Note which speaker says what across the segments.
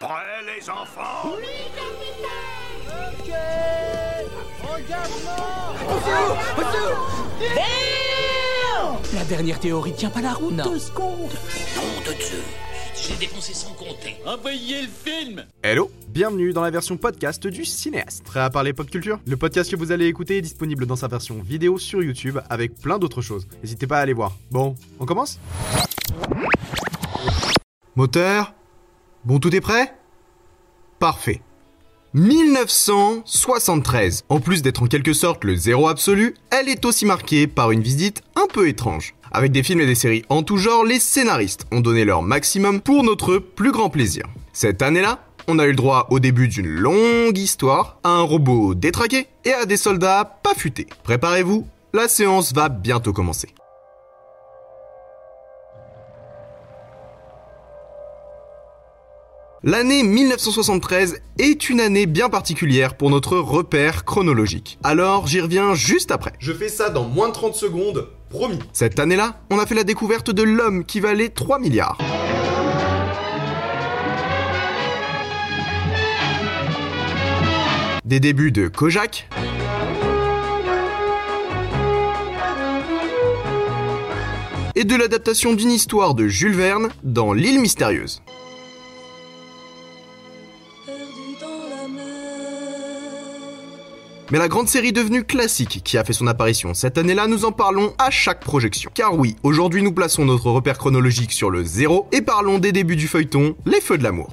Speaker 1: Prêts les enfants
Speaker 2: Ok Engagement
Speaker 3: La dernière théorie tient pas la route.
Speaker 2: Deux secondes
Speaker 1: Nom de Dieu
Speaker 4: J'ai dépensé sans compter. Envoyez le film
Speaker 5: Hello, bienvenue dans la version podcast du cinéaste. Prêt à parler pop culture? Le podcast que vous allez écouter est disponible dans sa version vidéo sur YouTube avec plein d'autres choses. N'hésitez pas à aller voir. Bon, on commence? Moteur Bon, tout est prêt? Parfait. 1973. En plus d'être en quelque sorte le zéro absolu, elle est aussi marquée par une visite un peu étrange. Avec des films et des séries en tout genre, les scénaristes ont donné leur maximum pour notre plus grand plaisir. Cette année-là, on a eu le droit au début d'une longue histoire, à un robot détraqué et à des soldats pas futés. Préparez-vous, la séance va bientôt commencer. L'année 1973 est une année bien particulière pour notre repère chronologique. Alors j'y reviens juste après. Je fais ça dans moins de 30 secondes, promis. Cette année-là, on a fait la découverte de l'homme qui valait 3 milliards. Des débuts de Kojak. Et de l'adaptation d'une histoire de Jules Verne dans L'île mystérieuse. Mais la grande série devenue classique qui a fait son apparition cette année-là, nous en parlons à chaque projection. Car oui, aujourd'hui nous plaçons notre repère chronologique sur le zéro et parlons des débuts du feuilleton, les feux de l'amour.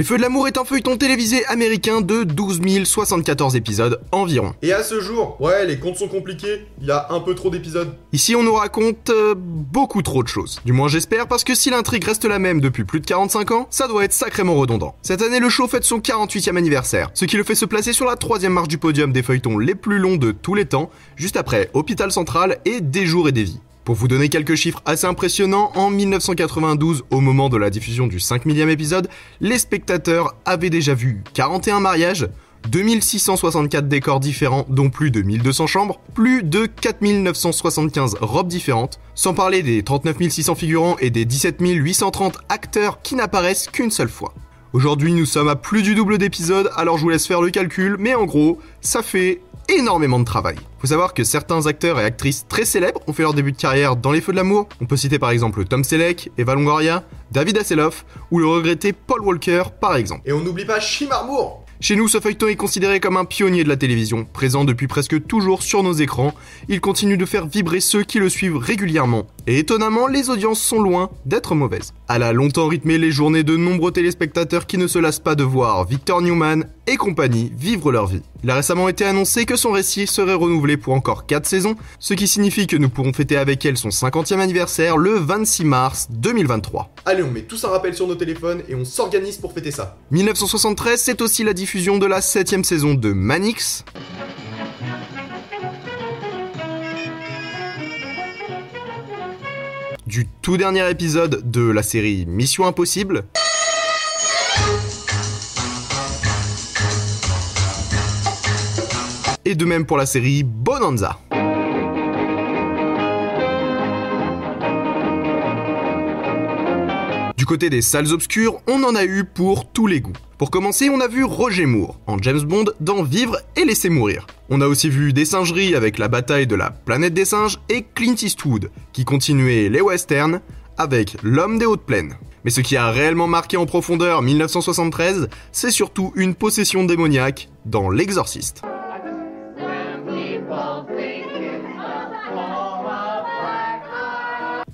Speaker 5: Les Feux de l'amour est un feuilleton télévisé américain de 12 074 épisodes environ.
Speaker 6: Et à ce jour, ouais, les comptes sont compliqués, il y a un peu trop d'épisodes.
Speaker 5: Ici, on nous raconte euh, beaucoup trop de choses. Du moins, j'espère, parce que si l'intrigue reste la même depuis plus de 45 ans, ça doit être sacrément redondant. Cette année, le show fête son 48e anniversaire, ce qui le fait se placer sur la troisième marche du podium des feuilletons les plus longs de tous les temps, juste après Hôpital Central et Des jours et des vies. Pour vous donner quelques chiffres assez impressionnants, en 1992, au moment de la diffusion du 5 millième épisode, les spectateurs avaient déjà vu 41 mariages, 2664 décors différents, dont plus de 1200 chambres, plus de 4975 robes différentes, sans parler des 39 600 figurants et des 17 830 acteurs qui n'apparaissent qu'une seule fois. Aujourd'hui, nous sommes à plus du double d'épisodes, alors je vous laisse faire le calcul, mais en gros, ça fait énormément de travail. Faut savoir que certains acteurs et actrices très célèbres ont fait leur début de carrière dans les feux de l'amour. On peut citer par exemple Tom Selleck, Eva Longoria, David Hasselhoff ou le regretté Paul Walker par exemple.
Speaker 6: Et on n'oublie pas Chimarmour
Speaker 5: chez nous, ce feuilleton est considéré comme un pionnier de la télévision, présent depuis presque toujours sur nos écrans. Il continue de faire vibrer ceux qui le suivent régulièrement. Et étonnamment, les audiences sont loin d'être mauvaises. Elle a longtemps rythmé les journées de nombreux téléspectateurs qui ne se lassent pas de voir Victor Newman et compagnie vivre leur vie. Il a récemment été annoncé que son récit serait renouvelé pour encore 4 saisons, ce qui signifie que nous pourrons fêter avec elle son 50e anniversaire le 26 mars 2023.
Speaker 6: Allez, on met tous un rappel sur nos téléphones et on s'organise pour fêter ça.
Speaker 5: 1973, c'est aussi la diffusion de la 7 saison de Manix. Du tout dernier épisode de la série Mission Impossible. Et de même pour la série Bonanza. Du côté des salles obscures, on en a eu pour tous les goûts. Pour commencer, on a vu Roger Moore en James Bond dans Vivre et laisser mourir. On a aussi vu des singeries avec la bataille de la planète des singes et Clint Eastwood qui continuait les westerns avec L'homme des hautes plaines. Mais ce qui a réellement marqué en profondeur 1973, c'est surtout une possession démoniaque dans L'Exorciste.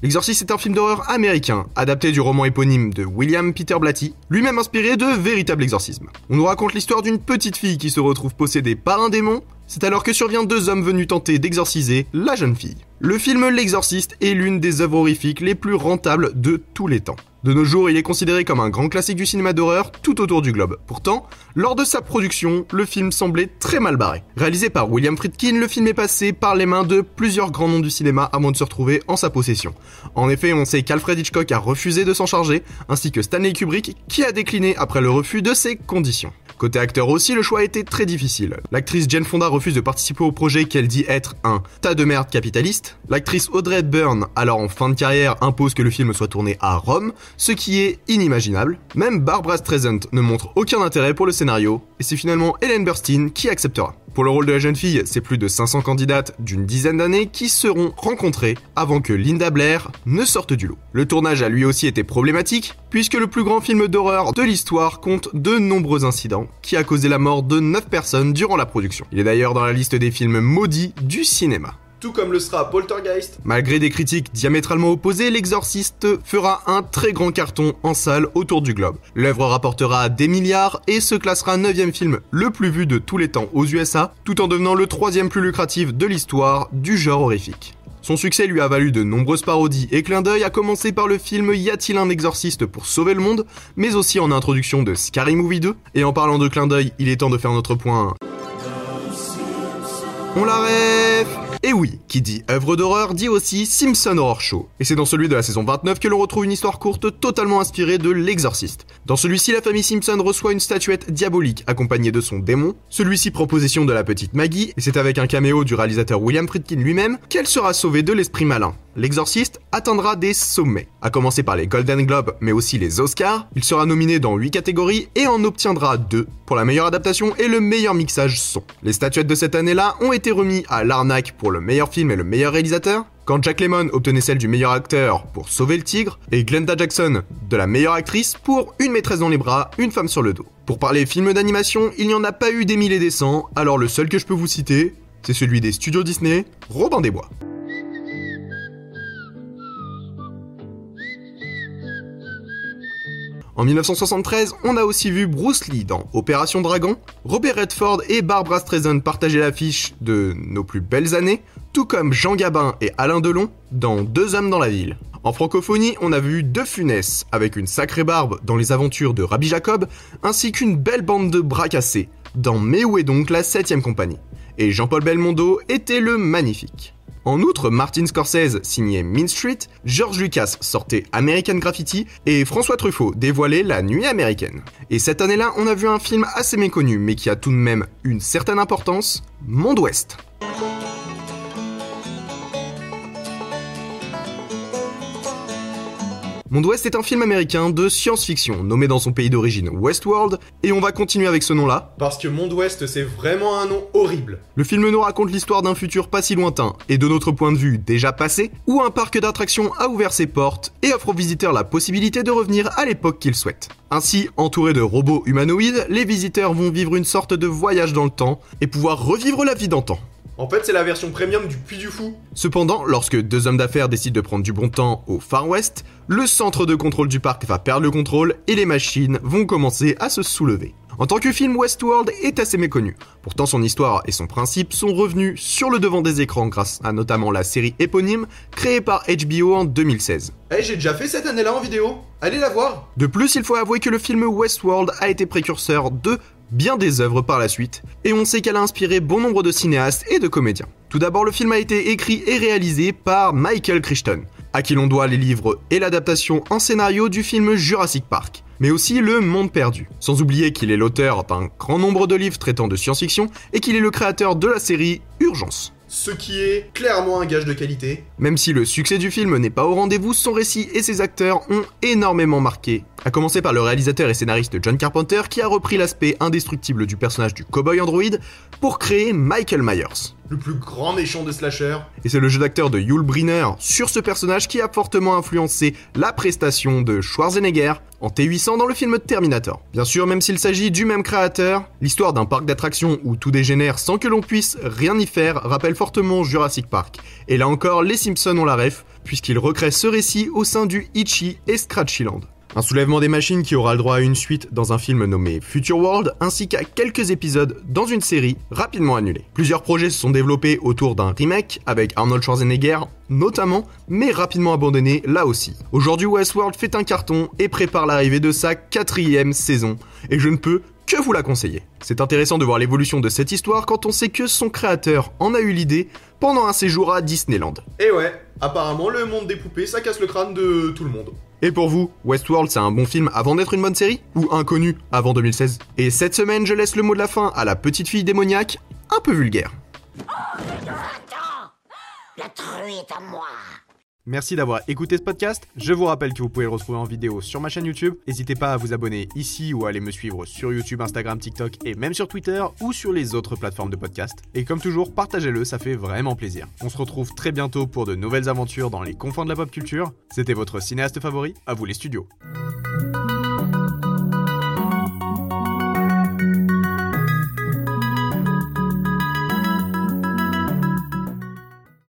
Speaker 5: L'Exorciste est un film d'horreur américain, adapté du roman éponyme de William Peter Blatty, lui-même inspiré de véritables exorcismes. On nous raconte l'histoire d'une petite fille qui se retrouve possédée par un démon, c'est alors que survient deux hommes venus tenter d'exorciser la jeune fille. Le film L'Exorciste est l'une des œuvres horrifiques les plus rentables de tous les temps. De nos jours, il est considéré comme un grand classique du cinéma d'horreur tout autour du globe. Pourtant, lors de sa production, le film semblait très mal barré. Réalisé par William Friedkin, le film est passé par les mains de plusieurs grands noms du cinéma avant de se retrouver en sa possession. En effet, on sait qu'Alfred Hitchcock a refusé de s'en charger, ainsi que Stanley Kubrick, qui a décliné après le refus de ses conditions. Côté acteur aussi, le choix a été très difficile. L'actrice Jane Fonda refuse de participer au projet qu'elle dit être un tas de merde capitaliste. L'actrice Audrey Hepburn, alors en fin de carrière, impose que le film soit tourné à Rome, ce qui est inimaginable. Même Barbara Streisand ne montre aucun intérêt pour le scénario, et c'est finalement Ellen Burstyn qui acceptera. Pour le rôle de la jeune fille, c'est plus de 500 candidates d'une dizaine d'années qui seront rencontrées avant que Linda Blair ne sorte du lot. Le tournage a lui aussi été problématique, puisque le plus grand film d'horreur de l'histoire compte de nombreux incidents qui a causé la mort de 9 personnes durant la production. Il est d'ailleurs dans la liste des films maudits du cinéma
Speaker 6: tout comme le sera Poltergeist.
Speaker 5: Malgré des critiques diamétralement opposées, L'Exorciste fera un très grand carton en salle autour du globe. L'œuvre rapportera des milliards et se classera 9 film le plus vu de tous les temps aux USA, tout en devenant le troisième plus lucratif de l'histoire du genre horrifique. Son succès lui a valu de nombreuses parodies et clins d'œil, à commencer par le film Y a-t-il un exorciste pour sauver le monde, mais aussi en introduction de Scary Movie 2. Et en parlant de clins d'œil, il est temps de faire notre point. On la rêve et oui, qui dit œuvre d'horreur dit aussi Simpson Horror Show. Et c'est dans celui de la saison 29 que l'on retrouve une histoire courte totalement inspirée de L'Exorciste. Dans celui-ci, la famille Simpson reçoit une statuette diabolique accompagnée de son démon. Celui-ci prend possession de la petite Maggie, et c'est avec un caméo du réalisateur William Friedkin lui-même qu'elle sera sauvée de l'esprit malin. L'Exorciste atteindra des sommets, à commencer par les Golden Globes, mais aussi les Oscars. Il sera nominé dans 8 catégories et en obtiendra 2 pour la meilleure adaptation et le meilleur mixage son. Les statuettes de cette année-là ont été remis à L'Arnaque pour le le meilleur film et le meilleur réalisateur, quand Jack Lemmon obtenait celle du meilleur acteur pour Sauver le Tigre, et Glenda Jackson de la meilleure actrice pour Une maîtresse dans les bras, une femme sur le dos. Pour parler films d'animation, il n'y en a pas eu des milliers et des cents, alors le seul que je peux vous citer, c'est celui des studios Disney, Robin des Bois. En 1973, on a aussi vu Bruce Lee dans Opération Dragon. Robert Redford et Barbara Streisand partageaient l'affiche de Nos plus belles années, tout comme Jean Gabin et Alain Delon dans Deux hommes dans la ville. En francophonie, on a vu De Funès avec une sacrée barbe dans les aventures de Rabbi Jacob, ainsi qu'une belle bande de bras cassés dans Mais où est donc la 7ème compagnie? Et Jean-Paul Belmondo était le magnifique. En outre, Martin Scorsese signait Mean Street, George Lucas sortait American Graffiti et François Truffaut dévoilait La Nuit américaine. Et cette année-là, on a vu un film assez méconnu mais qui a tout de même une certaine importance, Monde Ouest. Monde Ouest est un film américain de science-fiction, nommé dans son pays d'origine Westworld, et on va continuer avec ce nom-là.
Speaker 6: Parce que Monde Ouest, c'est vraiment un nom horrible.
Speaker 5: Le film nous raconte l'histoire d'un futur pas si lointain, et de notre point de vue déjà passé, où un parc d'attractions a ouvert ses portes et offre aux visiteurs la possibilité de revenir à l'époque qu'ils souhaitent. Ainsi, entourés de robots humanoïdes, les visiteurs vont vivre une sorte de voyage dans le temps et pouvoir revivre la vie d'antan.
Speaker 6: En fait, c'est la version premium du Puy du Fou.
Speaker 5: Cependant, lorsque deux hommes d'affaires décident de prendre du bon temps au Far West, le centre de contrôle du parc va perdre le contrôle et les machines vont commencer à se soulever. En tant que film, Westworld est assez méconnu. Pourtant, son histoire et son principe sont revenus sur le devant des écrans grâce à notamment la série éponyme créée par HBO en 2016.
Speaker 6: Eh, j'ai déjà fait cette année-là en vidéo. Allez la voir.
Speaker 5: De plus, il faut avouer que le film Westworld a été précurseur de bien des œuvres par la suite, et on sait qu'elle a inspiré bon nombre de cinéastes et de comédiens. Tout d'abord, le film a été écrit et réalisé par Michael Crichton, à qui l'on doit les livres et l'adaptation en scénario du film Jurassic Park, mais aussi Le Monde Perdu. Sans oublier qu'il est l'auteur d'un grand nombre de livres traitant de science-fiction et qu'il est le créateur de la série Urgence
Speaker 6: ce qui est clairement un gage de qualité.
Speaker 5: Même si le succès du film n'est pas au rendez-vous, son récit et ses acteurs ont énormément marqué. A commencer par le réalisateur et scénariste John Carpenter qui a repris l'aspect indestructible du personnage du cowboy android pour créer Michael Myers
Speaker 6: le plus grand méchant de slasher.
Speaker 5: Et c'est le jeu d'acteur de Yul Brynner sur ce personnage qui a fortement influencé la prestation de Schwarzenegger en T800 dans le film Terminator. Bien sûr, même s'il s'agit du même créateur, l'histoire d'un parc d'attractions où tout dégénère sans que l'on puisse rien y faire rappelle fortement Jurassic Park. Et là encore, les Simpsons ont la ref, puisqu'ils recréent ce récit au sein du Itchy et Scratchyland. Un soulèvement des machines qui aura le droit à une suite dans un film nommé Future World, ainsi qu'à quelques épisodes dans une série rapidement annulée. Plusieurs projets se sont développés autour d'un remake avec Arnold Schwarzenegger notamment, mais rapidement abandonné là aussi. Aujourd'hui Westworld fait un carton et prépare l'arrivée de sa quatrième saison, et je ne peux que vous la conseillez. C'est intéressant de voir l'évolution de cette histoire quand on sait que son créateur en a eu l'idée pendant un séjour à Disneyland.
Speaker 6: Et ouais, apparemment le monde des poupées, ça casse le crâne de tout le monde.
Speaker 5: Et pour vous, Westworld c'est un bon film avant d'être une bonne série Ou inconnu avant 2016 Et cette semaine, je laisse le mot de la fin à la petite fille démoniaque, un peu vulgaire.
Speaker 2: Attends La truie est à moi
Speaker 5: Merci d'avoir écouté ce podcast. Je vous rappelle que vous pouvez le retrouver en vidéo sur ma chaîne YouTube. N'hésitez pas à vous abonner ici ou à aller me suivre sur YouTube, Instagram, TikTok et même sur Twitter ou sur les autres plateformes de podcast. Et comme toujours, partagez-le, ça fait vraiment plaisir. On se retrouve très bientôt pour de nouvelles aventures dans les confins de la pop culture. C'était votre cinéaste favori, à vous les studios.